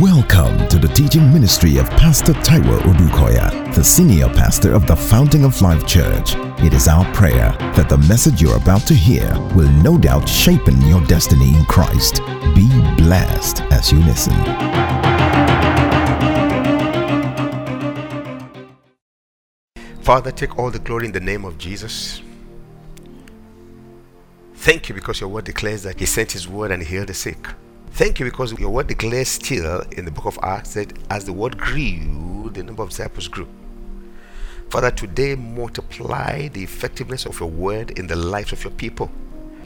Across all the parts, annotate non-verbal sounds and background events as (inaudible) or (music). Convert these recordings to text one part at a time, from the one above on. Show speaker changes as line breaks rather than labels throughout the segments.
Welcome to the teaching ministry of Pastor Taiwo Odukoya, the senior pastor of the Fountain of Life Church. It is our prayer that the message you're about to hear will no doubt shape your destiny in Christ. Be blessed as you listen.
Father, take all the glory in the name of Jesus. Thank you because your word declares that He sent His word and healed the sick. Thank you because your word declares still in the book of Acts that as the word grew, the number of disciples grew. Father, today multiply the effectiveness of your word in the lives of your people.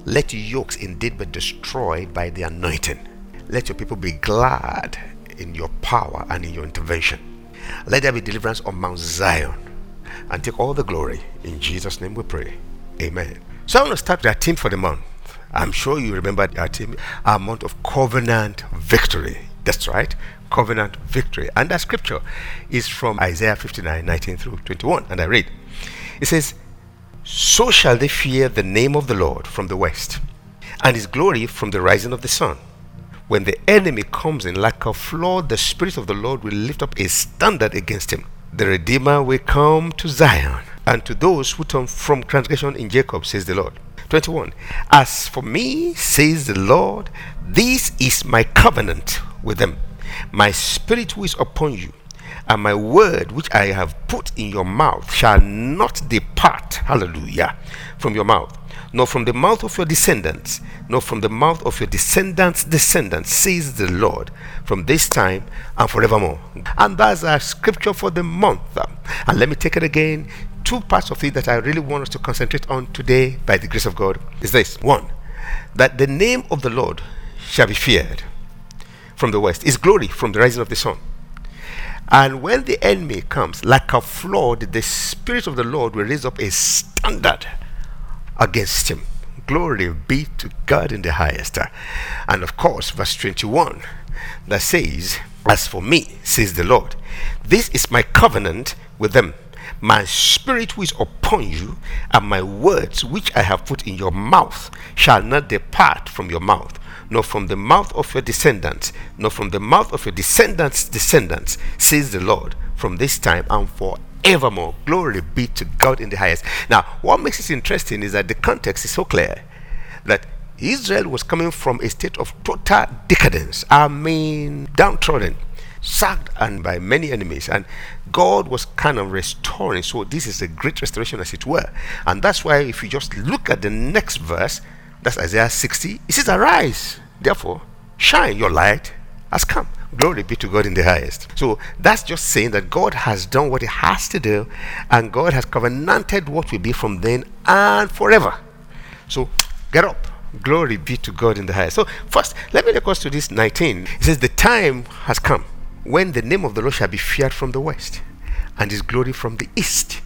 Let yokes indeed be destroyed by the anointing. Let your people be glad in your power and in your intervention. Let there be deliverance on Mount Zion and take all the glory. In Jesus' name we pray. Amen. So I want to start with our for the month. I'm sure you remember our theme, our month of covenant victory. That's right, covenant victory. And that scripture is from Isaiah 59 19 through 21. And I read, it says, So shall they fear the name of the Lord from the west, and his glory from the rising of the sun. When the enemy comes in like a flood, the Spirit of the Lord will lift up a standard against him. The Redeemer will come to Zion, and to those who turn from transgression in Jacob, says the Lord. 21. As for me, says the Lord, this is my covenant with them. My spirit who is upon you, and my word which I have put in your mouth shall not depart, hallelujah, from your mouth, nor from the mouth of your descendants, nor from the mouth of your descendants' descendants, says the Lord, from this time and forevermore. And that's our scripture for the month. And let me take it again. Two parts of it that I really want us to concentrate on today, by the grace of God, is this one, that the name of the Lord shall be feared from the west, his glory from the rising of the sun. And when the enemy comes like a flood, the Spirit of the Lord will raise up a standard against him. Glory be to God in the highest. And of course, verse 21 that says, As for me, says the Lord, this is my covenant with them. My spirit which is upon you, and my words which I have put in your mouth shall not depart from your mouth, nor from the mouth of your descendants, nor from the mouth of your descendants' descendants, says the Lord, from this time and forevermore. Glory be to God in the highest. Now, what makes it interesting is that the context is so clear that Israel was coming from a state of total decadence. I mean, downtrodden, sacked, and by many enemies. And God was kind of restoring. So, this is a great restoration, as it were. And that's why, if you just look at the next verse, that's Isaiah 60, it says, Arise, therefore, shine, your light has come. Glory be to God in the highest. So that's just saying that God has done what He has to do, and God has covenanted what will be from then and forever. So get up. Glory be to God in the highest. So first, let me take us to this 19. It says, The time has come when the name of the Lord shall be feared from the west, and His glory from the east.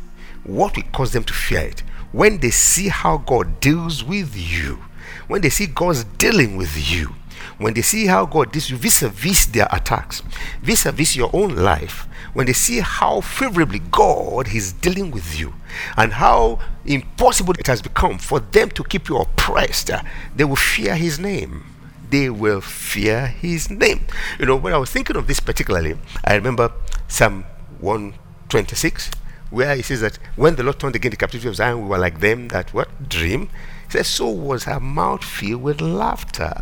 What will cause them to fear it? When they see how God deals with you, when they see God's dealing with you, when they see how God deals vis-a-vis their attacks, vis-a-vis your own life, when they see how favorably God is dealing with you, and how impossible it has become for them to keep you oppressed, they will fear His name. They will fear His name. You know, when I was thinking of this particularly, I remember Psalm 126, where he says that when the Lord turned again the captivity of Zion, we were like them that what dream. He says, so was her mouth filled with laughter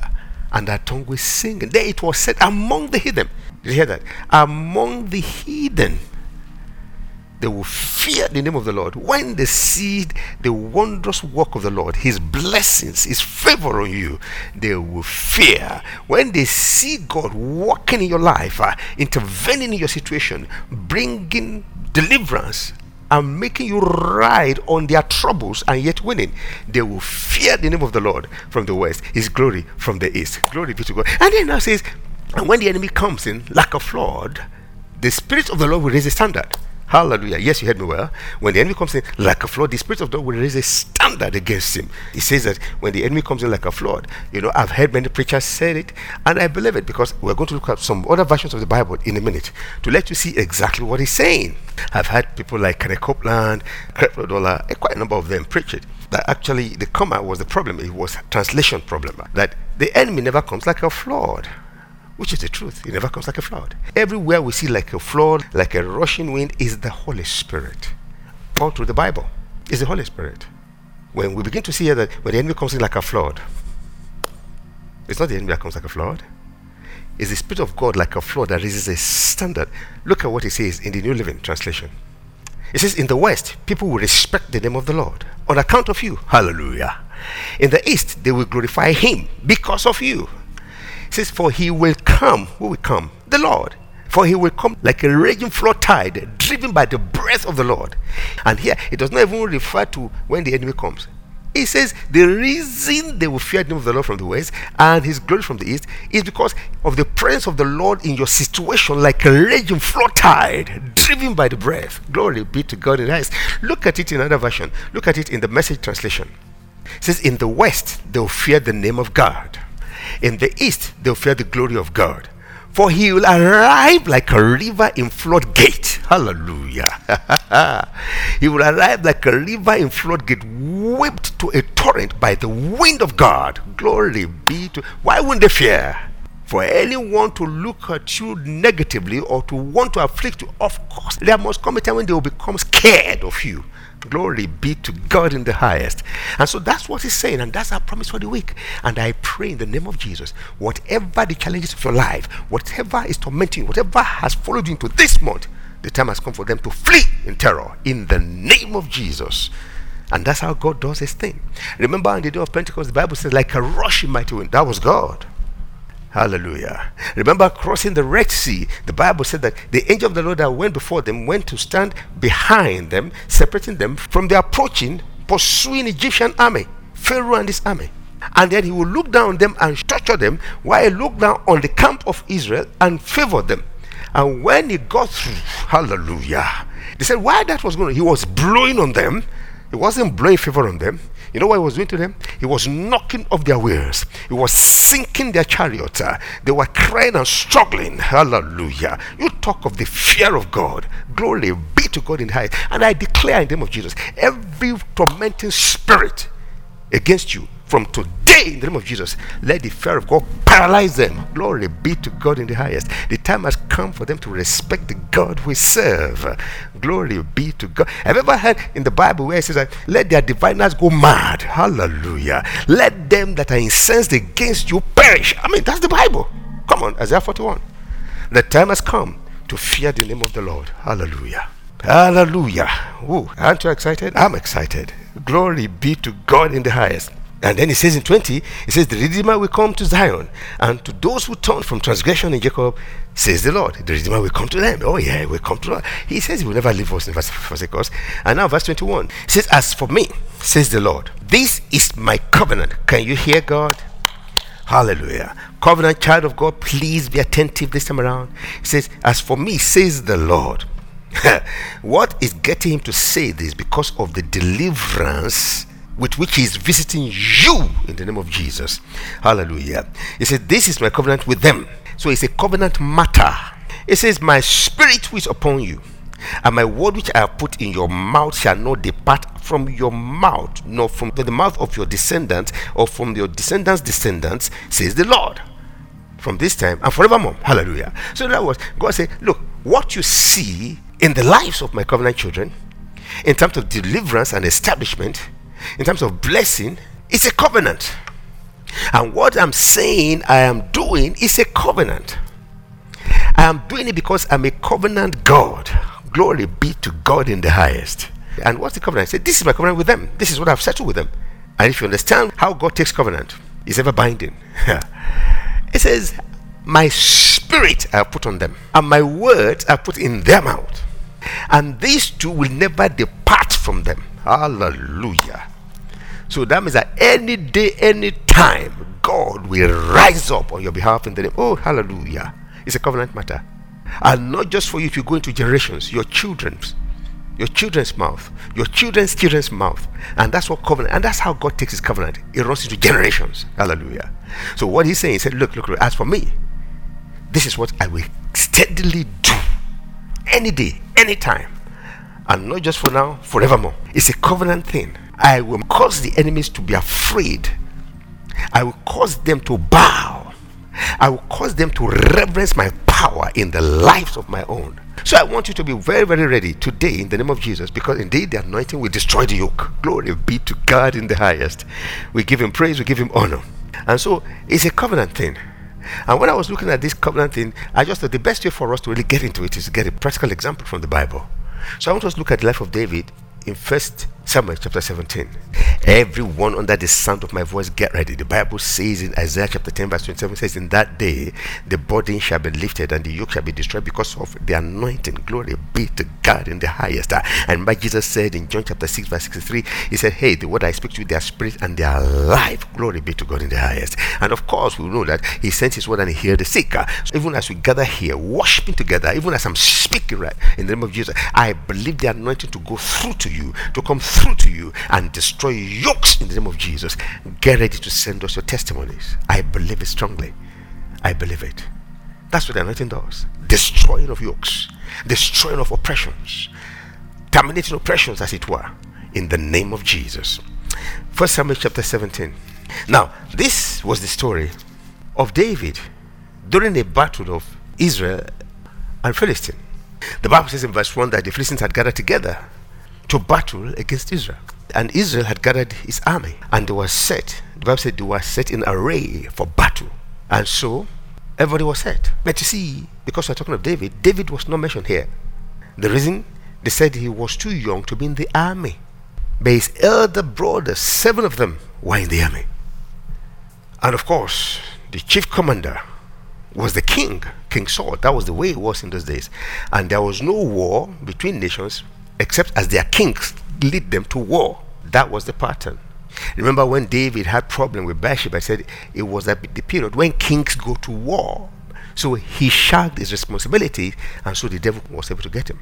and her tongue was singing. There it was said among the heathen. Did you hear that? Among the heathen, they will fear the name of the Lord. When they see the wondrous work of the Lord, His blessings, His favor on you, they will fear. When they see God working in your life, uh, intervening in your situation, bringing deliverance, and making you ride on their troubles and yet winning. They will fear the name of the Lord from the west, his glory from the east. Glory be to God. And then now says, and when the enemy comes in like a flood, the spirit of the Lord will raise a standard. Hallelujah. Yes, you heard me well. When the enemy comes in like a flood, the Spirit of God will raise a standard against him. He says that when the enemy comes in like a flood, you know, I've heard many preachers say it, and I believe it because we're going to look at some other versions of the Bible in a minute to let you see exactly what he's saying. I've had people like Kenneth Copeland, Creflo Dollar, quite a number of them preach it. that actually the comma was the problem. It was a translation problem. That the enemy never comes like a flood which is the truth. It never comes like a flood. Everywhere we see like a flood, like a rushing wind, is the Holy Spirit. All through the Bible is the Holy Spirit. When we begin to see that when the enemy comes in like a flood, it's not the enemy that comes like a flood. It's the Spirit of God like a flood that raises a standard. Look at what it says in the New Living Translation. It says, In the West, people will respect the name of the Lord on account of you. Hallelujah. In the East, they will glorify Him because of you. It says, For He will come. Who will come? The Lord. For he will come like a raging flood tide, driven by the breath of the Lord. And here, it does not even refer to when the enemy comes. He says the reason they will fear the name of the Lord from the west and his glory from the east is because of the presence of the Lord in your situation, like a raging flood tide, driven by the breath. Glory be to God in highest. Look at it in another version. Look at it in the message translation. It says, In the west they'll fear the name of God. In the east they'll fear the glory of God. For he will arrive like a river in floodgate. (laughs) Hallelujah. (laughs) he will arrive like a river in floodgate, whipped to a torrent by the wind of God. Glory be to. Why wouldn't they fear? For anyone to look at you negatively or to want to afflict you, of course, there must come a time when they will become scared of you. Glory be to God in the highest. And so that's what he's saying, and that's our promise for the week. And I pray in the name of Jesus, whatever the challenges of your life, whatever is tormenting, whatever has followed you into this month, the time has come for them to flee in terror in the name of Jesus. And that's how God does his thing. Remember on the day of Pentecost, the Bible says, like a rushing mighty wind. That was God. Hallelujah. Remember crossing the Red Sea. The Bible said that the angel of the Lord that went before them went to stand behind them, separating them from the approaching, pursuing Egyptian army, Pharaoh and his army. And then he will look down on them and torture them while he looked down on the camp of Israel and favor them. And when he got through, hallelujah, they said, why that was going on? He was blowing on them. He wasn't blowing favor on them. You know what he was doing to them? He was knocking off their wheels. He was sinking their chariots. Uh, they were crying and struggling. Hallelujah. You talk of the fear of God. Glory be to God in high. And I declare in the name of Jesus, every tormenting spirit against you from today in the name of Jesus. Let the fear of God paralyze them. Glory be to God in the highest. The time has come for them to respect the God we serve. Glory be to God. Have you ever heard in the Bible where it says let their diviners go mad? Hallelujah. Let them that are incensed against you perish. I mean, that's the Bible. Come on, Isaiah 41. The time has come to fear the name of the Lord. Hallelujah. Hallelujah. Ooh, aren't you excited? I'm excited. Glory be to God in the highest. And then he says in 20, he says, The Redeemer will come to Zion, and to those who turn from transgression in Jacob, says the Lord. The Redeemer will come to them. Oh, yeah, will come to us. He says he will never leave us in verse forsake us. And now, verse 21 he says, As for me, says the Lord, this is my covenant. Can you hear God? Hallelujah. Covenant child of God, please be attentive this time around. He says, As for me, says the Lord. (laughs) what is getting him to say this? Because of the deliverance with which he is visiting you in the name of Jesus. Hallelujah. He said, This is my covenant with them. So it's a covenant matter. It says, My spirit which is upon you, and my word which I have put in your mouth shall not depart from your mouth, nor from the mouth of your descendants, or from your descendants' descendants, says the Lord. From this time and forevermore. Hallelujah. So in other words, God said, Look, what you see in the lives of my covenant children, in terms of deliverance and establishment, in terms of blessing, it's a covenant. And what I'm saying I am doing is a covenant. I am doing it because I'm a covenant God. Glory be to God in the highest. And what's the covenant? I said, This is my covenant with them. This is what I've settled with them. And if you understand how God takes covenant, it's ever binding. (laughs) it says, My spirit I put on them, and my words I put in their mouth. And these two will never depart from them. Hallelujah. So that means that any day, any time, God will rise up on your behalf in the name. Oh, hallelujah. It's a covenant matter. And not just for you if you go into generations, your children's, your children's mouth, your children's children's mouth. And that's what covenant, and that's how God takes his covenant. It runs into generations. Hallelujah. So what he's saying, he said, Look, look, look, as for me, this is what I will steadily do any day, any time and not just for now, forevermore. It's a covenant thing. I will cause the enemies to be afraid. I will cause them to bow. I will cause them to reverence my power in the lives of my own. So I want you to be very, very ready today in the name of Jesus because indeed the anointing will destroy the yoke. Glory be to God in the highest. We give him praise, we give him honor. And so it's a covenant thing. And when I was looking at this covenant thing, I just thought the best way for us to really get into it is to get a practical example from the Bible. So I want us to look at the life of David in First Samuel chapter 17. Everyone under the sound of my voice, get ready. The Bible says in Isaiah chapter 10, verse 27 says, In that day the burden shall be lifted and the yoke shall be destroyed because of the anointing. Glory be to God in the highest. And by Jesus said in John chapter 6, verse 63, He said, Hey, the word I speak to you, their spirit and their life. Glory be to God in the highest. And of course, we know that He sent His word and He healed the sick. So even as we gather here, worshiping together, even as I'm speaking right in the name of Jesus, I believe the anointing to go through to you, to come through to you and destroy yokes in the name of Jesus. Get ready to send us your testimonies. I believe it strongly. I believe it. That's what the anointing does. Destroying of yokes, destroying of oppressions, terminating oppressions, as it were, in the name of Jesus. First Samuel chapter 17. Now, this was the story of David during a battle of Israel and Philistine. The Bible says in verse 1 that the Philistines had gathered together to battle against Israel. And Israel had gathered his army and they were set. The Bible said they were set in array for battle. And so everybody was set. But you see, because we're talking of David, David was not mentioned here. The reason they said he was too young to be in the army. But his elder brothers, seven of them, were in the army. And of course, the chief commander was the king, King Saul. That was the way it was in those days. And there was no war between nations except as their kings lead them to war. That was the pattern. Remember when David had problem with Bathsheba, I said it was the period when kings go to war. So he shagged his responsibility, and so the devil was able to get him.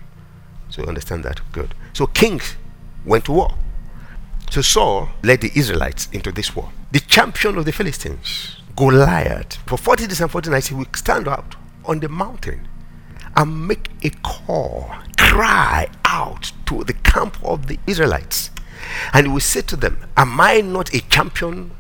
So you understand that? Good. So kings went to war. So Saul led the Israelites into this war. The champion of the Philistines, Goliath, for 40 days and 40 nights, he would stand out on the mountain and make a call, cry out to the camp of the Israelites. And he will say to them, Am I not a champion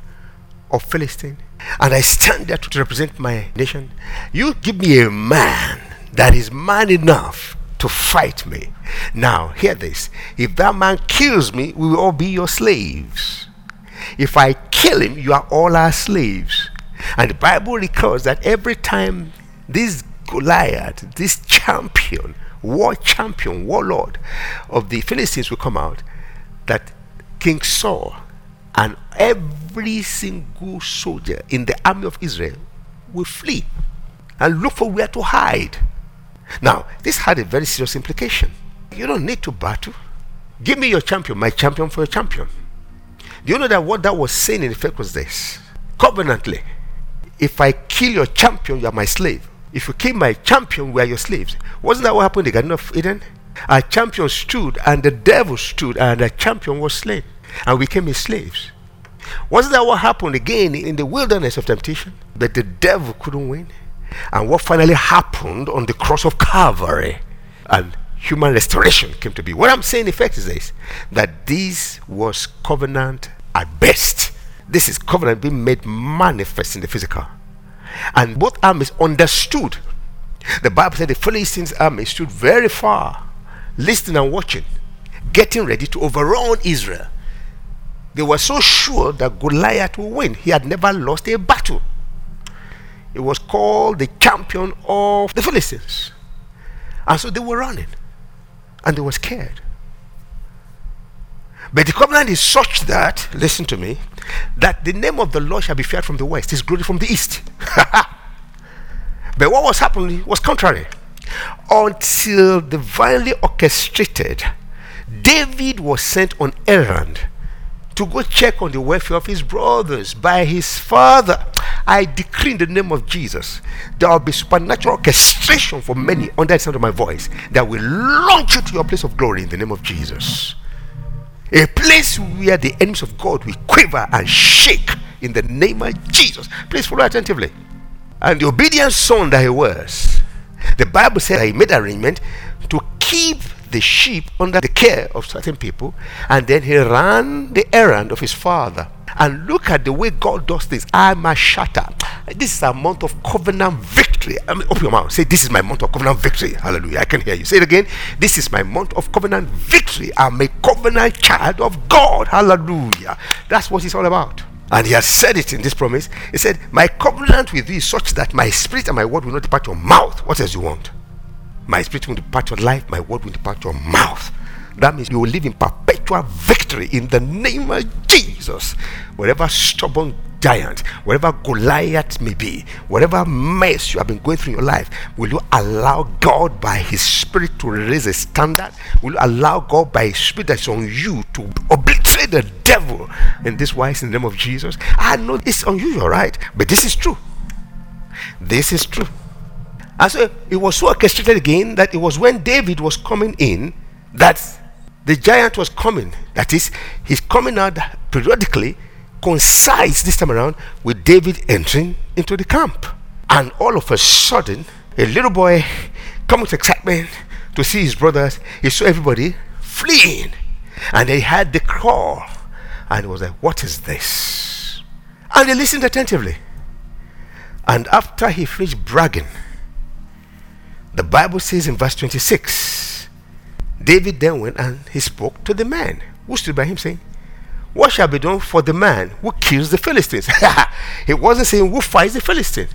of Philistine? And I stand there to represent my nation. You give me a man that is man enough to fight me. Now, hear this. If that man kills me, we will all be your slaves. If I kill him, you are all our slaves. And the Bible records that every time this Goliath, this champion, war champion, warlord of the Philistines will come out, that King Saul and every single soldier in the army of Israel will flee and look for where to hide. Now, this had a very serious implication. You don't need to battle. Give me your champion, my champion for your champion. Do you know that what that was saying in effect was this? Covenantly, if I kill your champion, you are my slave. If you kill my champion, we are your slaves. Wasn't that what happened in the Garden of Eden? Our champion stood, and the devil stood, and the champion was slain, and we became his slaves. Wasn't that what happened again in the wilderness of temptation? But the devil couldn't win. And what finally happened on the cross of Calvary and human restoration came to be. What I'm saying, in effect, is this that this was covenant at best. This is covenant being made manifest in the physical. And both armies understood. The Bible said the Philistines' army stood very far, listening and watching, getting ready to overrun Israel. They were so sure that Goliath would win. He had never lost a battle. He was called the champion of the Philistines. And so they were running. And they were scared. But the covenant is such that, listen to me, that the name of the Lord shall be feared from the west, his glory from the east. (laughs) but what was happening was contrary. Until divinely orchestrated, David was sent on errand to go check on the welfare of his brothers by his father. I decree in the name of Jesus, there will be supernatural orchestration for many under the sound of my voice that will launch you to your place of glory in the name of Jesus. A place where the enemies of God will quiver and shake in the name of Jesus. Please follow attentively. And the obedient son that he was, the Bible said he made arrangement to keep the sheep under the care of certain people, and then he ran the errand of his father. And look at the way God does this. I'm a shatter. This is a month of covenant victory. I mean, open your mouth. Say, This is my month of covenant victory. Hallelujah. I can hear you. Say it again. This is my month of covenant victory. I'm a covenant child of God. Hallelujah. That's what it's all about. And he has said it in this promise. He said, My covenant with you is such that my spirit and my word will not depart your mouth. What else you want? My spirit will depart your life, my word will depart your mouth. That means you will live in perpetual victory in the name of Jesus. Whatever stubborn giant, whatever Goliath may be, whatever mess you have been going through in your life, will you allow God by His Spirit to raise a standard? Will you allow God by His Spirit that's on you to obliterate the devil in this wise in the name of Jesus? I know it's unusual, right? But this is true. This is true. And so it was so orchestrated again that it was when David was coming in that the giant was coming. That is, he's coming out periodically, coincides this time around with David entering into the camp. And all of a sudden, a little boy come with excitement to see his brothers. He saw everybody fleeing. And they had the call. And he was like, What is this? And they listened attentively. And after he finished bragging, the Bible says in verse 26 David then went and he spoke to the man who stood by him, saying, What shall be done for the man who kills the Philistines? (laughs) he wasn't saying who fights the Philistine.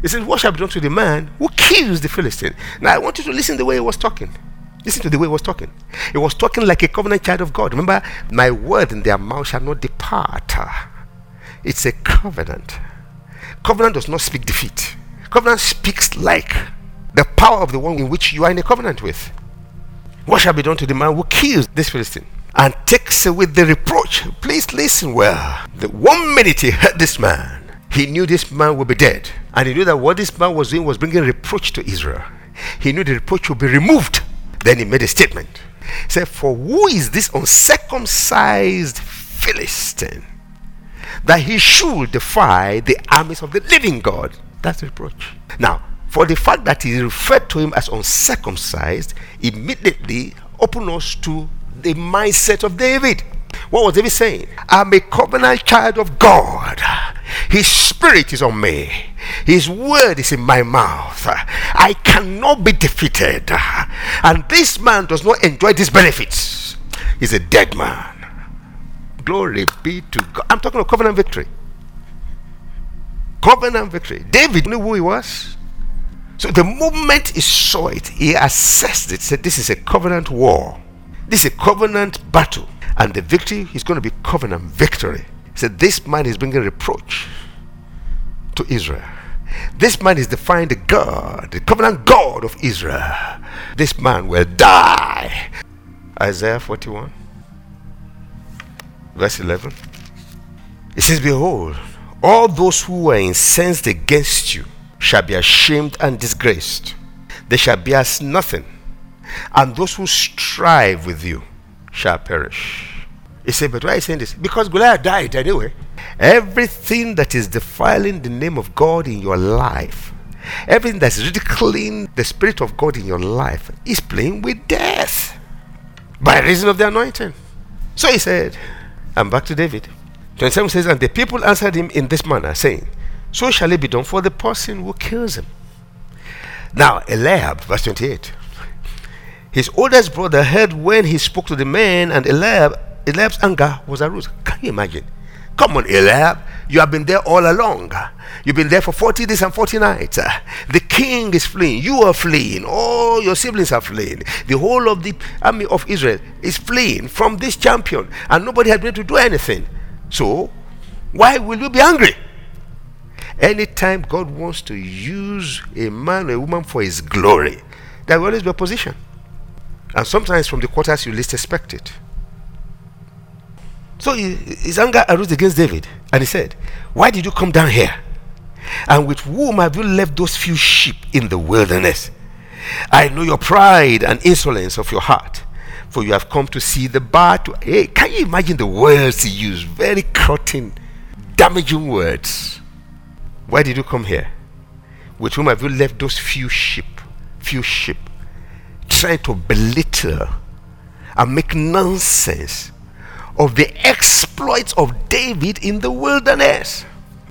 He said, What shall be done to the man who kills the Philistine? Now I want you to listen to the way he was talking. Listen to the way he was talking. He was talking like a covenant child of God. Remember, my word in their mouth shall not depart. It's a covenant. Covenant does not speak defeat. Covenant speaks like the power of the one in which you are in a covenant with. What shall be done to the man who kills this Philistine and takes away the reproach? Please listen well. The one minute he heard this man, he knew this man would be dead. And he knew that what this man was doing was bringing reproach to Israel. He knew the reproach would be removed. Then he made a statement. He said, For who is this uncircumcised Philistine that he should defy the armies of the living God? That's reproach. Now, for the fact that he referred to him as uncircumcised immediately opened us to the mindset of David. What was David saying? I'm a covenant child of God. His spirit is on me. His word is in my mouth. I cannot be defeated. And this man does not enjoy these benefits. He's a dead man. Glory be to God. I'm talking of covenant victory. Covenant victory. David knew who he was. So the moment he saw it, he assessed it, said, This is a covenant war. This is a covenant battle. And the victory is going to be covenant victory. He said, This man is bringing reproach to Israel. This man is defying the God, the covenant God of Israel. This man will die. Isaiah 41, verse 11. It says, Behold, all those who were incensed against you shall be ashamed and disgraced. They shall be as nothing, and those who strive with you shall perish. He said, But why are you saying this? Because Goliath died anyway. Everything that is defiling the name of God in your life, everything that's ridiculing the Spirit of God in your life, is playing with death by reason of the anointing. So he said, I'm back to David. 27 says, And the people answered him in this manner, saying, so shall it be done for the person who kills him. Now, Eliab, verse 28. His oldest brother heard when he spoke to the man, and Eliab, Eliab's anger was aroused. Can you imagine? Come on, Eliab. You have been there all along. You've been there for 40 days and 40 nights. The king is fleeing. You are fleeing. All your siblings are fleeing. The whole of the army of Israel is fleeing from this champion, and nobody has been able to do anything. So, why will you be angry? Anytime God wants to use a man or a woman for his glory, there will always be opposition. And sometimes from the quarters you least expect it. So his anger arose against David, and he said, Why did you come down here? And with whom have you left those few sheep in the wilderness? I know your pride and insolence of your heart, for you have come to see the battle. Hey, can you imagine the words he used? Very cutting, damaging words. Why did you come here? With whom have you left those few sheep? Few sheep. Trying to belittle and make nonsense of the exploits of David in the wilderness.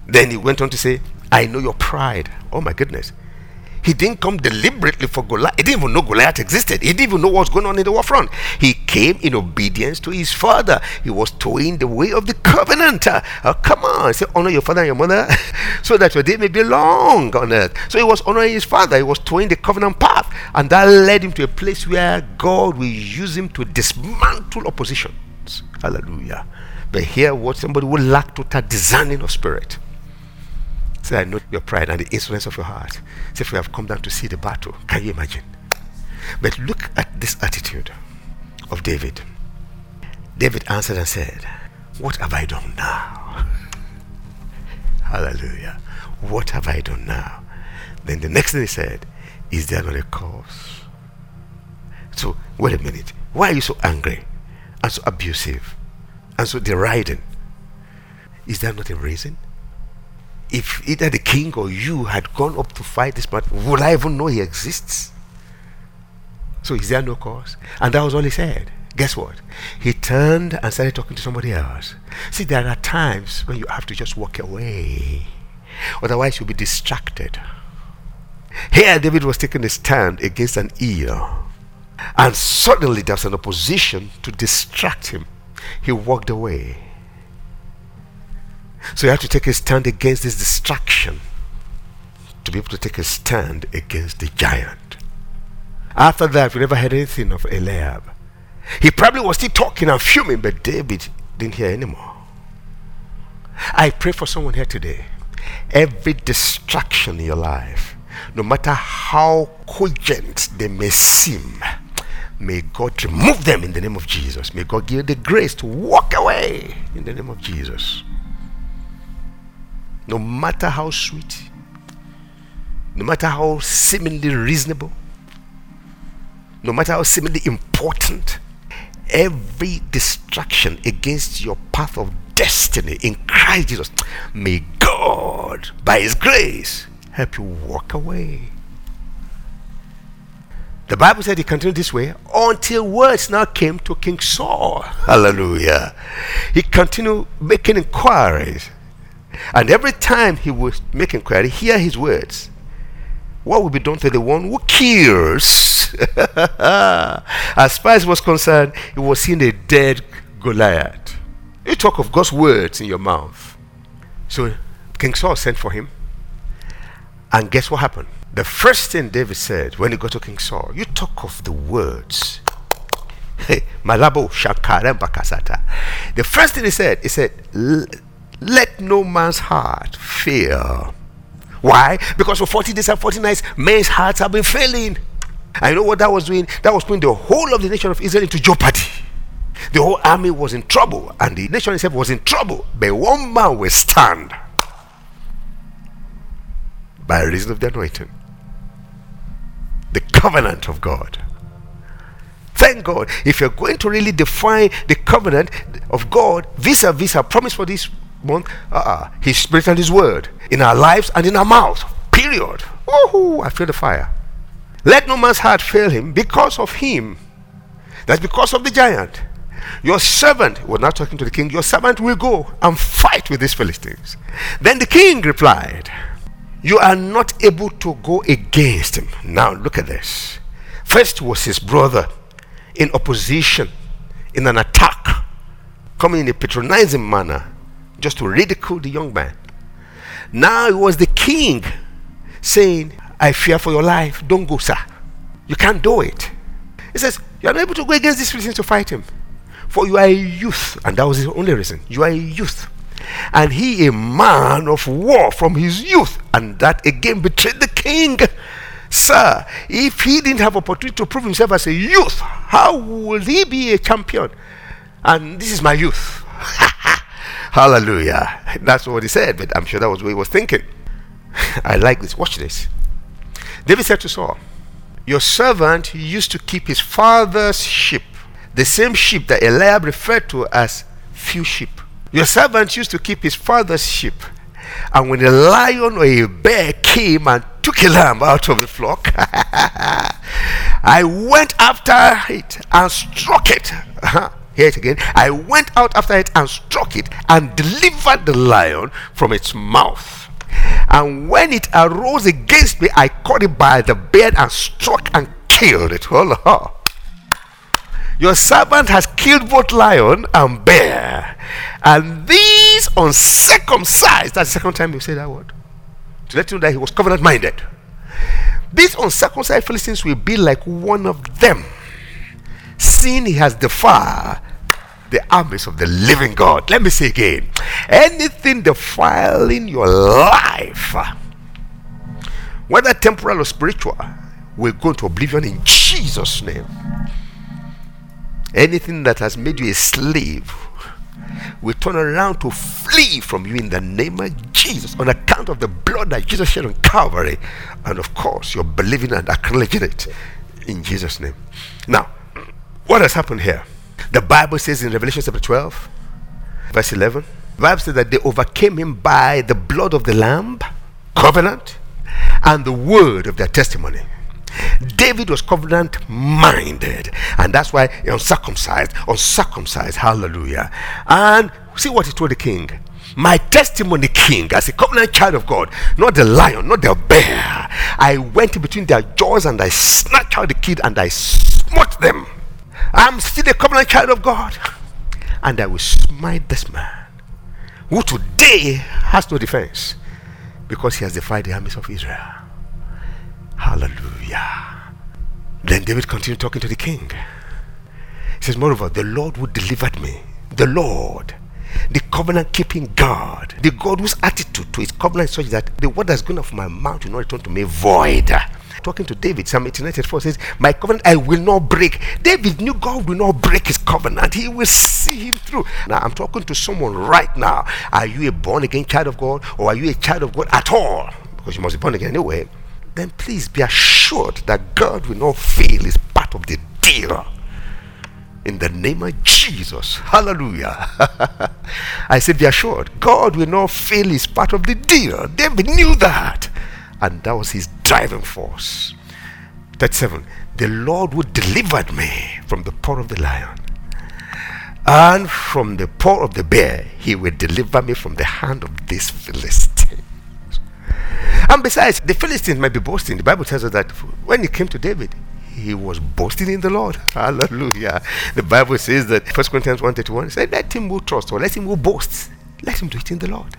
Then he went on to say, I know your pride. Oh my goodness. He didn't come deliberately for Goliath. He didn't even know Goliath existed. He didn't even know what's going on in the war front. He came in obedience to his father. He was toeing the way of the covenant. Uh, uh, come on, say honor your father and your mother, (laughs) so that your day may be long on earth. So he was honoring his father. He was toeing the covenant path, and that led him to a place where God will use him to dismantle oppositions. Hallelujah. But here, what somebody would lack total discerning of spirit. Say, I know your pride and the insolence of your heart. Say, if we have come down to see the battle, can you imagine? But look at this attitude of David. David answered and said, What have I done now? (laughs) Hallelujah. What have I done now? Then the next thing he said, Is there not a cause? So, wait a minute. Why are you so angry and so abusive and so deriding? Is there not a reason? If either the king or you had gone up to fight this man, would I even know he exists? So is there no cause? And that was all he said. Guess what? He turned and started talking to somebody else. See, there are times when you have to just walk away. Otherwise, you'll be distracted. Here, David was taking a stand against an ear. And suddenly, there was an opposition to distract him. He walked away. So you have to take a stand against this distraction to be able to take a stand against the giant. After that, we never heard anything of Eliab. He probably was still talking and fuming, but David didn't hear anymore. I pray for someone here today. Every distraction in your life, no matter how cogent they may seem, may God remove them in the name of Jesus. May God give you the grace to walk away in the name of Jesus no matter how sweet, no matter how seemingly reasonable, no matter how seemingly important, every distraction against your path of destiny in Christ Jesus, may God, by His grace, help you walk away. The Bible said he continued this way until words now came to King Saul. Hallelujah. He continued making inquiries and every time he would make inquiry, hear his words. What will be done to the one who kills? (laughs) as far as was concerned, he was seeing a dead Goliath. You talk of God's words in your mouth. So King Saul sent for him. And guess what happened? The first thing David said when he got to King Saul, you talk of the words. (laughs) Malabo Bakasata. The first thing he said, he said, let no man's heart fear. Why? Because for 40 days and 40 nights, men's hearts have been failing. I know what that was doing. That was putting the whole of the nation of Israel into jeopardy. The whole army was in trouble, and the nation itself was in trouble. But one man will stand by reason of the anointing, the covenant of God. Thank God. If you're going to really define the covenant of God vis a vis a promise for this month, uh-uh. His spirit and His word in our lives and in our mouth. Period. Oh, I feel the fire. Let no man's heart fail him because of him. That's because of the giant. Your servant, we're not talking to the king, your servant will go and fight with these Philistines. Then the king replied, You are not able to go against him. Now look at this. First was his brother in opposition, in an attack, coming in a patronizing manner just to ridicule the young man. Now it was the king saying, I fear for your life. Don't go, sir. You can't do it. He says, You are not able to go against this Philistine to fight him. For you are a youth. And that was his only reason. You are a youth. And he a man of war from his youth. And that again betrayed the king. Sir, if he didn't have opportunity to prove himself as a youth, how will he be a champion? And this is my youth. (laughs) Hallelujah. That's what he said, but I'm sure that was what he was thinking. (laughs) I like this. Watch this. David said to Saul, Your servant used to keep his father's sheep, the same sheep that Eliab referred to as few sheep. Your servant used to keep his father's sheep. And when a lion or a bear came and took a lamb out of the flock, (laughs) I went after it and struck it. Uh-huh. It again. I went out after it and struck it and delivered the lion from its mouth. And when it arose against me, I caught it by the beard and struck and killed it. Oh, Your servant has killed both lion and bear. And these uncircumcised, that's the second time you say that word, to let you know that he was covenant minded. These uncircumcised Philistines will be like one of them, seeing he has defied the armies of the living God. Let me say again anything defiling your life, whether temporal or spiritual, will go to oblivion in Jesus' name. Anything that has made you a slave will turn around to flee from you in the name of Jesus on account of the blood that Jesus shed on Calvary. And of course, you're believing and acknowledging it in Jesus' name. Now, what has happened here? The Bible says in Revelation chapter 12, verse 11, the Bible says that they overcame him by the blood of the Lamb, covenant, and the word of their testimony. David was covenant minded, and that's why he uncircumcised, uncircumcised, hallelujah. And see what he told the king my testimony king as a covenant child of god not the lion not the bear i went in between their jaws and i snatched out the kid and i smote them i'm still a covenant child of god and i will smite this man who today has no defense because he has defied the armies of israel Hallelujah. Then David continued talking to the king. He says, Moreover, the Lord who delivered me, the Lord, the covenant keeping God, the God whose attitude to his covenant is such that the word that's going off my mouth will not return to me void. Talking to David, Psalm 89 4 says, My covenant I will not break. David knew God will not break his covenant, he will see him through. Now, I'm talking to someone right now. Are you a born again child of God, or are you a child of God at all? Because you must be born again anyway then please be assured that God will not fail is part of the deal. In the name of Jesus. Hallelujah. (laughs) I said, be assured. God will not fail is part of the deal. David knew that. And that was his driving force. 37. The Lord would delivered me from the paw of the lion. And from the paw of the bear, he will deliver me from the hand of this Philistine. And besides, the Philistines might be boasting. The Bible tells us that when he came to David, he was boasting in the Lord. (laughs) Hallelujah. The Bible says that 1 Corinthians 131 said, Let him who trusts or let him who boasts, let him do it in the Lord.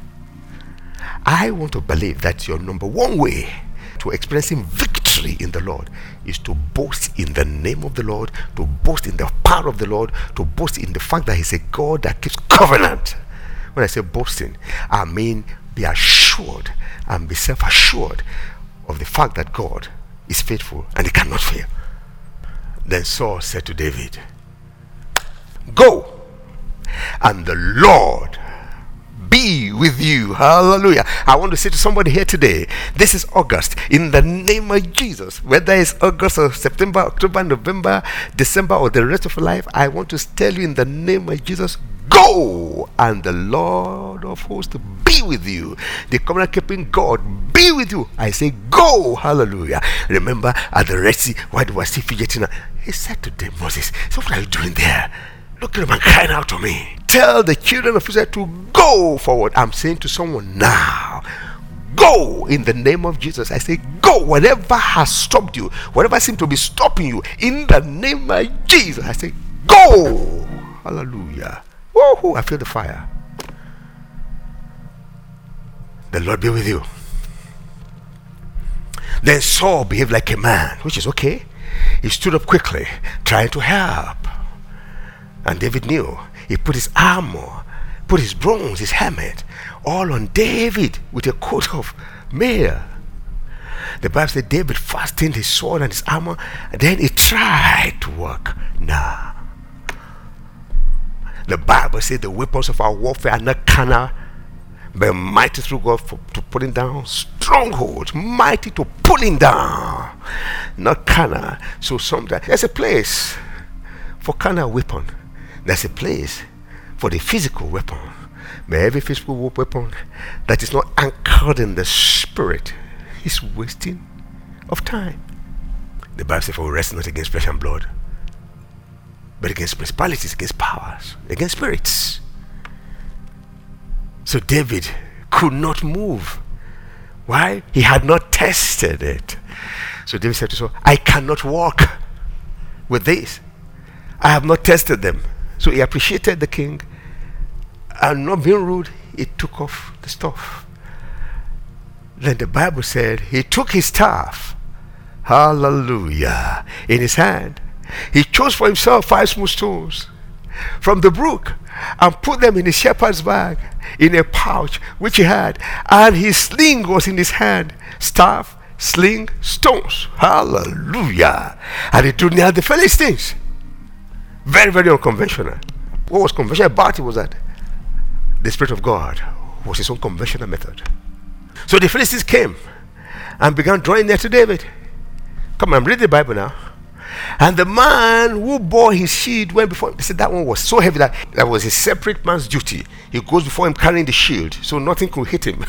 I want to believe that your number one way to experiencing victory in the Lord is to boast in the name of the Lord, to boast in the power of the Lord, to boast in the fact that He's a God that keeps covenant. When I say boasting, I mean be assured and be self assured of the fact that God is faithful and he cannot fail. Then Saul said to David, Go, and the Lord be with you. Hallelujah. I want to say to somebody here today this is August. In the name of Jesus, whether it's August or September, October, November, December, or the rest of your life, I want to tell you in the name of Jesus Go, and the Lord of hosts be with you. The covenant keeping God be with you. I say, Go, hallelujah. Remember at the Red Sea, why do I see fidgeting? He said to them, Moses, So, what are you doing there? Look at him and crying out to me. Tell the children of Israel to go forward. I'm saying to someone now, go in the name of Jesus. I say, go. Whatever has stopped you, whatever seems to be stopping you, in the name of Jesus, I say, go. Hallelujah. Woohoo, I feel the fire. The Lord be with you. Then Saul behaved like a man, which is okay. He stood up quickly, trying to help. And David knew. He put his armor, put his bronze, his helmet, all on David with a coat of mail. The Bible said David fastened his sword and his armor, and then he tried to work. Nah. The Bible said the weapons of our warfare are not carnal, but mighty through God for, to pulling down strongholds, mighty to pulling down, not carnal. So sometimes there's a place for carnal weapon. There's a place for the physical weapon. But every physical weapon that is not anchored in the spirit is wasting of time. The Bible says, For we wrestle not against flesh and blood, but against principalities, against powers, against spirits. So David could not move. Why? He had not tested it. So David said to Saul, I cannot walk with this. I have not tested them. So he appreciated the king and not being rude, he took off the stuff. Then the Bible said he took his staff, hallelujah, in his hand. He chose for himself five smooth stones from the brook and put them in his shepherd's bag in a pouch which he had, and his sling was in his hand staff, sling, stones. Hallelujah. And he drew near the Philistines. Very, very unconventional. What was conventional about it was that the Spirit of God was his own conventional method. So the Philistines came and began drawing near to David. Come on, read the Bible now. And the man who bore his shield went before him. They said that one was so heavy that that was a separate man's duty. He goes before him carrying the shield, so nothing could hit him.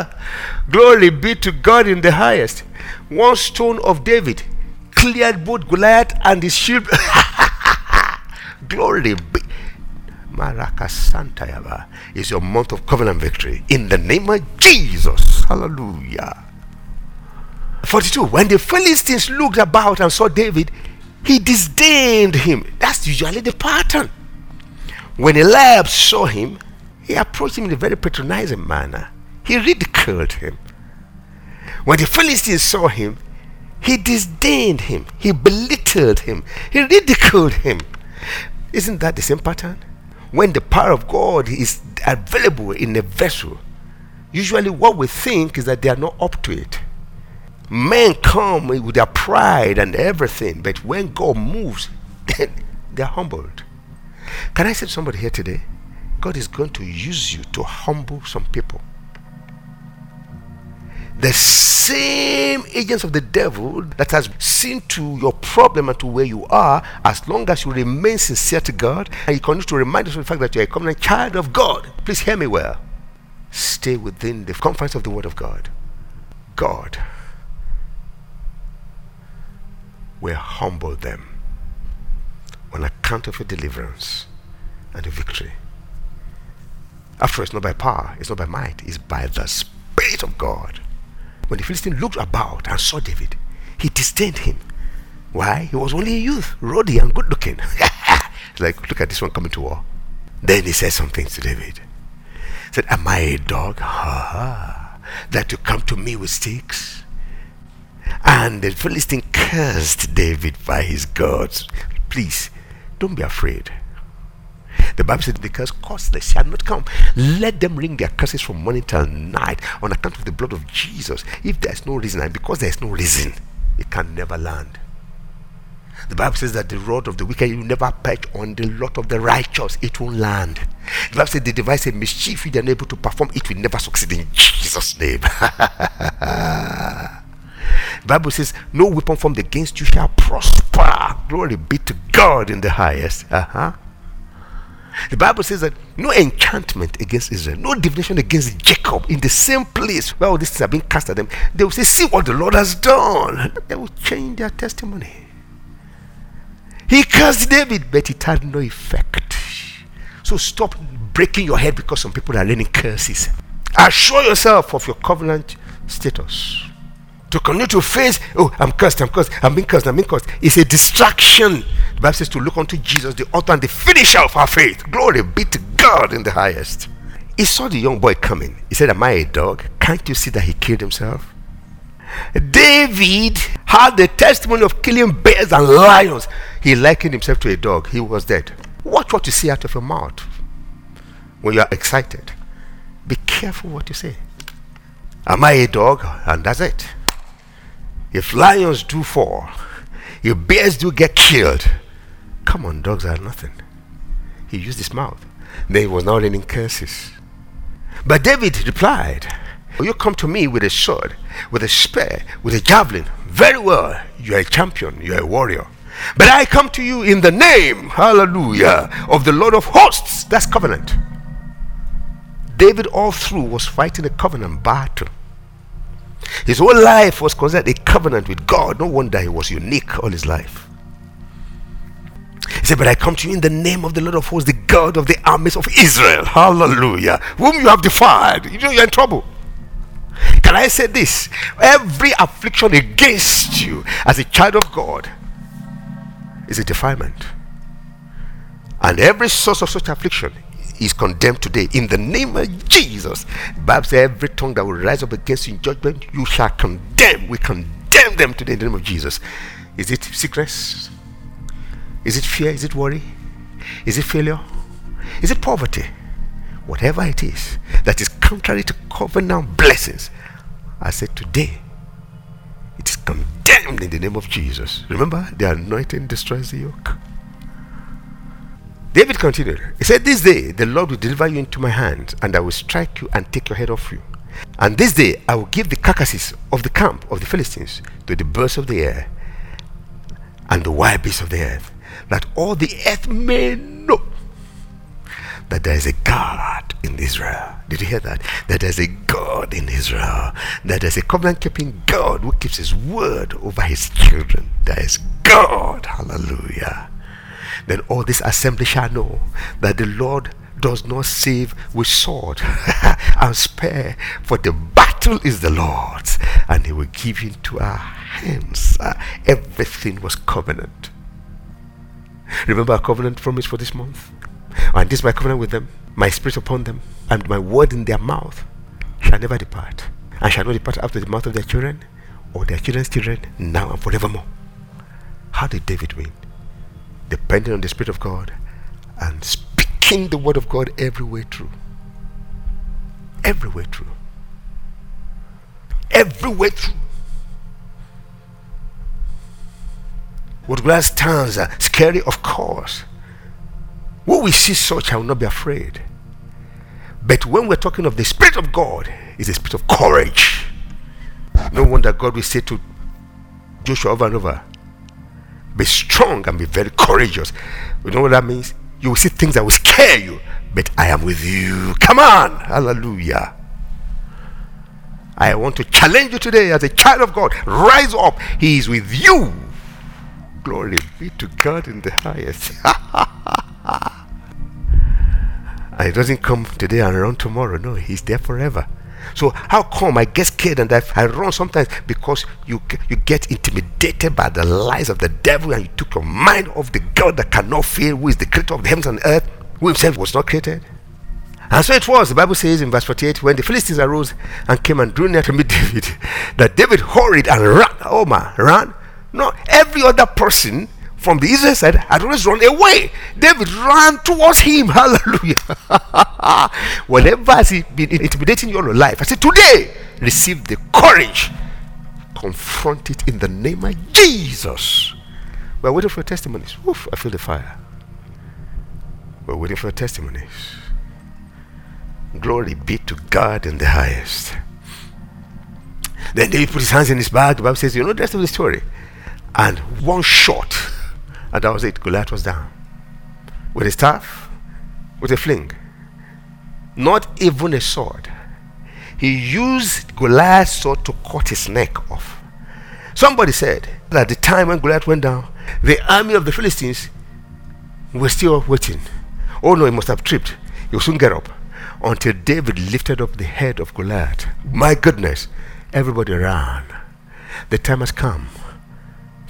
(laughs) Glory be to God in the highest. One stone of David cleared both Goliath and his shield. (laughs) Glory be. Maraka Santayaba is your month of covenant victory in the name of Jesus. Hallelujah. 42. When the Philistines looked about and saw David, he disdained him. That's usually the pattern. When Eliab saw him, he approached him in a very patronizing manner. He ridiculed him. When the Philistines saw him, he disdained him. He belittled him. He ridiculed him. Isn't that the same pattern? When the power of God is available in a vessel, usually what we think is that they are not up to it. Men come with their pride and everything, but when God moves, (laughs) then they're humbled. Can I say somebody here today? God is going to use you to humble some people. The same agents of the devil that has seen to your problem and to where you are, as long as you remain sincere to God and you continue to remind us of the fact that you're a covenant child of God, please hear me well. Stay within the confines of the Word of God. God will humble them on account of your deliverance and your victory. After all, it's not by power, it's not by might, it's by the Spirit of God. When the Philistine looked about and saw David, he disdained him. Why? He was only a youth, ruddy and good looking. (laughs) like, look at this one coming to war. Then he said something to David. He said, Am I a dog? Ha. That you come to me with sticks? And the Philistine cursed David by his gods. Please, don't be afraid. The Bible says, because curses shall not come. Let them ring their curses from morning till night on account of the blood of Jesus. If there's no reason, and because there's no reason, it can never land. The Bible says that the rod of the wicked will never perch on the lot of the righteous, it won't land. The Bible says they devise a mischief if they're unable to perform, it will never succeed in Jesus' name. The (laughs) Bible says, No weapon formed against you shall prosper. Glory be to God in the highest. Uh-huh. The Bible says that no enchantment against Israel, no divination against Jacob in the same place where all these things are being cast at them. They will say, See what the Lord has done. They will change their testimony. He cursed David, but it had no effect. So stop breaking your head because some people are learning curses. Assure yourself of your covenant status to continue to face, oh, I'm cursed, I'm cursed, I'm being cursed, I'm being cursed. It's a distraction. The Bible says to look unto Jesus, the author and the finisher of our faith. Glory be to God in the highest. He saw the young boy coming. He said, Am I a dog? Can't you see that he killed himself? David had the testimony of killing bears and lions. He likened himself to a dog. He was dead. Watch what you say out of your mouth when you are excited. Be careful what you say. Am I a dog? And that's it. If lions do fall, if bears do get killed, come on, dogs are nothing. He used his mouth. Then he was now raining curses. But David replied, You come to me with a sword, with a spear, with a javelin. Very well, you are a champion, you are a warrior. But I come to you in the name, hallelujah, of the Lord of hosts. That's covenant. David all through was fighting a covenant battle. His whole life was considered a covenant with God. No wonder he was unique all his life. He said, But I come to you in the name of the Lord of hosts, the God of the armies of Israel. Hallelujah. Whom you have defied. You know you're in trouble. Can I say this? Every affliction against you as a child of God is a defilement. And every source of such affliction is condemned today in the name of Jesus. The Bible says every tongue that will rise up against you in judgment, you shall condemn. We condemn them today in the name of Jesus. Is it sickness? Is it fear? Is it worry? Is it failure? Is it poverty? Whatever it is that is contrary to covenant blessings, I said today it is condemned in the name of Jesus. Remember, the anointing destroys the yoke. David continued. He said, This day the Lord will deliver you into my hands, and I will strike you and take your head off you. And this day I will give the carcasses of the camp of the Philistines to the birds of the air and the wild beasts of the earth, that all the earth may know that there is a God in Israel. Did you hear that? That there's a God in Israel. That there's a covenant keeping God who keeps his word over his children. There is God. Hallelujah then all this assembly shall know that the Lord does not save with sword (laughs) and spare, for the battle is the Lord's, and He will give into our hands. Uh, everything was covenant. Remember our covenant promise for this month? And this is my covenant with them, my spirit upon them, and my word in their mouth shall never depart, and shall not depart of the mouth of their children or their children's children now and forevermore. How did David win? depending on the Spirit of God and speaking the Word of God everywhere through. Everywhere through. Everywhere through. What glass stands are uh, scary, of course. When we see such, I will not be afraid. But when we're talking of the Spirit of God, it's a spirit of courage. No wonder God will say to Joshua over and over, be strong and be very courageous. You know what that means? You will see things that will scare you, but I am with you. Come on. Hallelujah. I want to challenge you today as a child of God. Rise up. He is with you. Glory be to God in the highest. (laughs) and it doesn't come today and run tomorrow. No, He's there forever. So how come I get scared and I, I run sometimes because you you get intimidated by the lies of the devil and you took your mind off the God that cannot fail, who is the creator of the heavens and earth, who himself was not created. And so it was. The Bible says in verse 48, when the Philistines arose and came and drew near to meet (laughs) David, that David hurried and ran. Oh man, ran. No, every other person from the Israel side had always run away. David ran towards him. (laughs) Hallelujah. Whenever has been intimidating your life, I say Today, receive the courage. Confront it in the name of Jesus. We're waiting for your testimonies. Oof, I feel the fire. We're waiting for your testimonies. Glory be to God in the highest. Then David put his hands in his bag. The Bible says, You know the rest of the story. And one shot and that was it. Goliath was down. With a staff, with a fling. Not even a sword. He used Goliath's sword to cut his neck off. Somebody said that at the time when Goliath went down, the army of the Philistines were still waiting. Oh no, he must have tripped. He'll soon get up. Until David lifted up the head of Goliath. My goodness, everybody ran. The time has come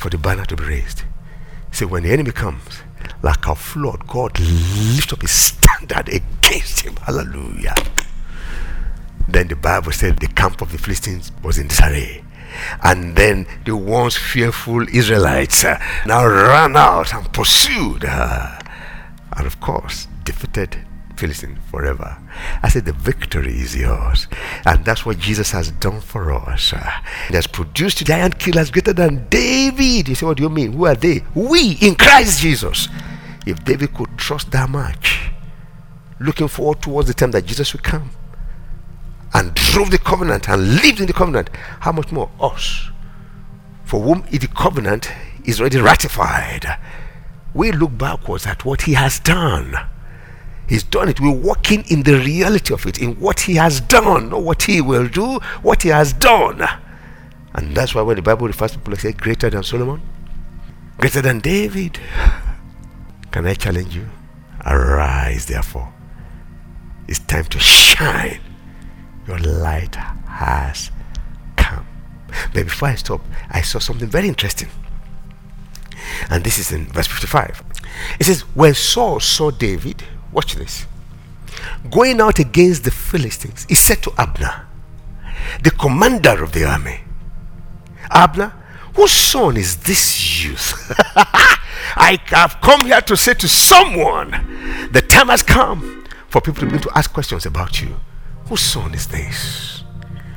for the banner to be raised. See, when the enemy comes, like a flood, God lifts up his standard against him. Hallelujah. Then the Bible said the camp of the Philistines was in disarray. And then the once fearful Israelites uh, now ran out and pursued her. And of course, defeated Philistine forever. I said, the victory is yours. And that's what Jesus has done for us. He has produced giant killers greater than David. You say, what do you mean? Who are they? We in Christ Jesus. If David could trust that much, looking forward towards the time that Jesus will come and drove the covenant and lived in the covenant, how much more us? For whom the covenant is already ratified. We look backwards at what he has done He's done it. We're walking in the reality of it, in what He has done, not what He will do, what He has done. And that's why when the Bible refers to people, they say greater than Solomon, greater than David. Can I challenge you? Arise, therefore. It's time to shine. Your light has come. But before I stop, I saw something very interesting. And this is in verse 55. It says, When Saul saw David, watch this, going out against the Philistines, he said to Abner, the commander of the army, Abner, whose son is this youth? (laughs) I have come here to say to someone, the time has come for people to begin to ask questions about you. Whose son is this?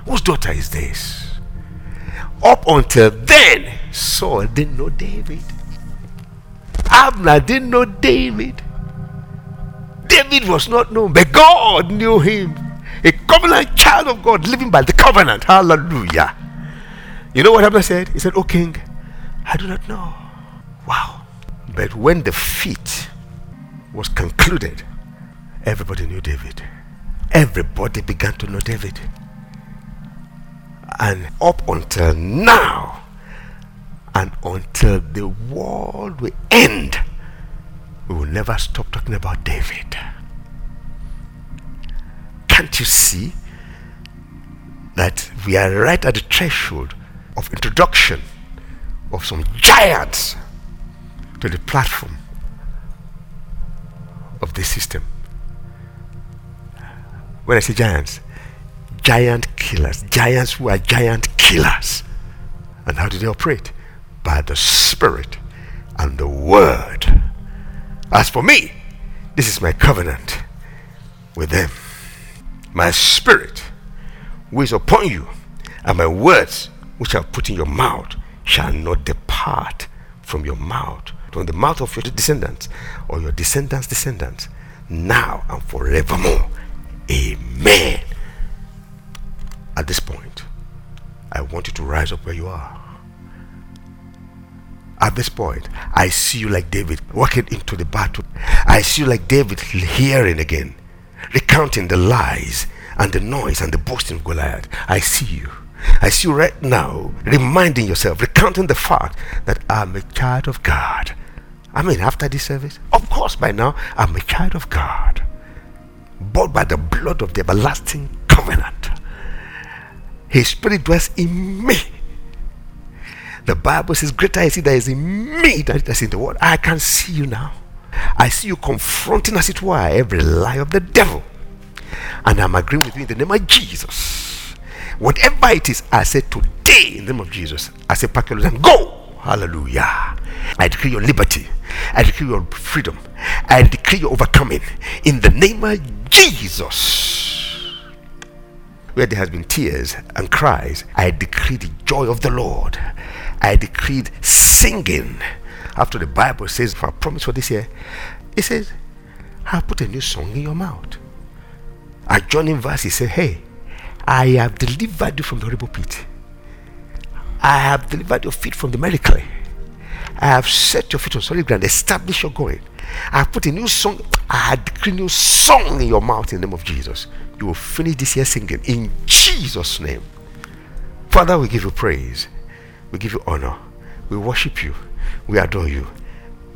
Whose daughter is this? Up until then, Saul didn't know David. Abner didn't know David. David was not known, but God knew him. A covenant child of God living by the covenant. Hallelujah. You know what Abner said? He said, Oh king, I do not know. Wow. But when the feat was concluded, everybody knew David. Everybody began to know David. And up until now, and until the world will end, we will never stop talking about David. Can't you see that we are right at the threshold of introduction of some giants to the platform of this system? When I say giants, giant killers, giants who are giant killers. And how do they operate? By the Spirit and the Word. As for me, this is my covenant with them. My Spirit, which is upon you, and my words, which I put in your mouth, shall not depart from your mouth, from the mouth of your descendants, or your descendants' descendants, now and forevermore. Amen. At this point, I want you to rise up where you are. At this point, I see you like David walking into the battle. I see you like David hearing again, recounting the lies and the noise and the boasting of Goliath. I see you. I see you right now reminding yourself, recounting the fact that I'm a child of God. I mean, after this service, of course, by now, I'm a child of God bought by the blood of the everlasting covenant. His spirit dwells in me. The Bible says, Greater is he that is in me than that is in the world. I can see you now. I see you confronting, as it were, every lie of the devil. And I'm agreeing with you in the name of Jesus. Whatever it is, I say today in the name of Jesus, I say, pack your and go. Hallelujah. I decree your liberty. I decree your freedom. I decree your overcoming in the name of Jesus. Where there has been tears and cries, I decree the joy of the Lord. I decreed singing. After the Bible says, for a promise for this year, it says, I put a new song in your mouth. Adjoining verse, he said, Hey, I have delivered you from the horrible pit. I have delivered your feet from the miracle. I have set your feet on solid ground, established your going. I have put a new song, I had decreed a new song in your mouth in the name of Jesus. You will finish this year singing in Jesus' name. Father, we give you praise, we give you honor, we worship you, we adore you.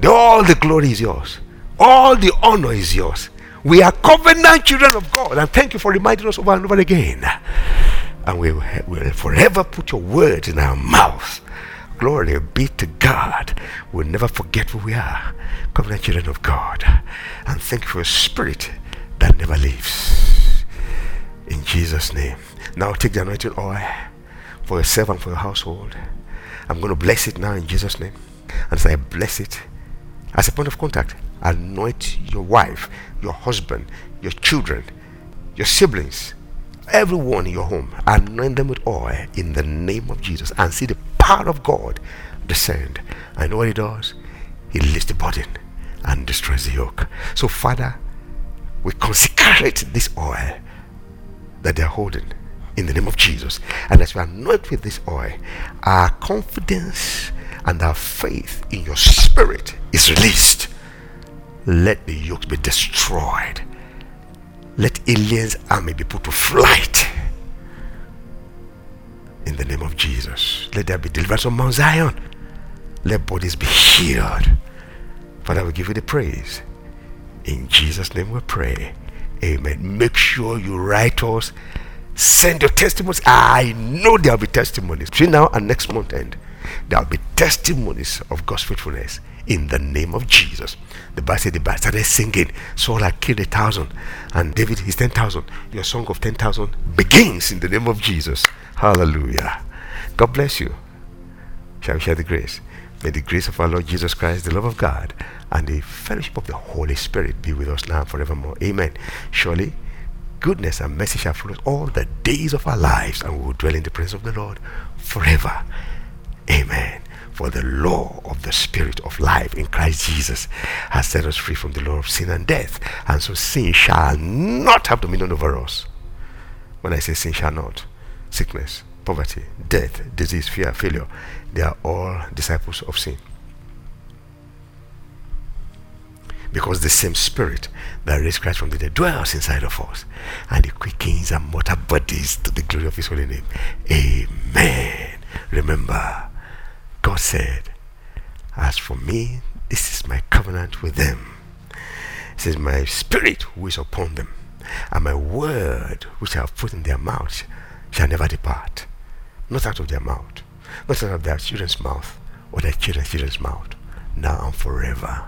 All the glory is yours, all the honor is yours. We are covenant children of God, and thank you for reminding us over and over again and we will forever put your words in our mouth. Glory be to God. We'll never forget who we are. Covenant children of God. And thank you for a spirit that never leaves. In Jesus' name. Now take the anointing oil for yourself and for your household. I'm going to bless it now in Jesus' name. And as I bless it, as a point of contact, anoint your wife, your husband, your children, your siblings, everyone in your home, anoint them with oil in the name of Jesus and see the power of God descend. Know what he does. He lifts the burden and destroys the yoke. So, Father, we consecrate this oil that they're holding in the name of Jesus. And as we anoint with this oil, our confidence and our faith in your spirit is released. Let the yokes be destroyed let aliens army be put to flight in the name of Jesus. Let there be deliverance on Mount Zion. Let bodies be healed. Father, we give you the praise. In Jesus' name we pray. Amen. Make sure you write us. Send your testimonies. I know there'll be testimonies. Between now and next month end, there'll be testimonies of God's faithfulness in the name of Jesus. The Bible said the Bible started singing, Saul had killed a thousand, and David his ten thousand. Your song of ten thousand begins in the name of Jesus. Hallelujah. God bless you. Shall we share the grace? May the grace of our Lord Jesus Christ, the love of God, and the fellowship of the Holy Spirit be with us now and forevermore. Amen. Surely, goodness and mercy shall follow us all the days of our lives, and we will dwell in the presence of the Lord forever. Amen. For the law of the Spirit of life in Christ Jesus has set us free from the law of sin and death. And so sin shall not have dominion over us. When I say sin shall not, sickness, poverty, death, disease, fear, failure, they are all disciples of sin. Because the same spirit that raised Christ from the dead dwells inside of us and it quickens and mortal bodies to the glory of his holy name. Amen. Remember, God said, As for me, this is my covenant with them. It says, My spirit who is upon them, and my word which I have put in their mouth shall never depart. Not out of their mouth, not out of their children's mouth, or their children's children's mouth, now and forever.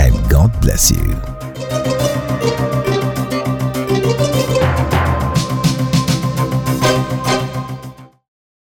and God bless you.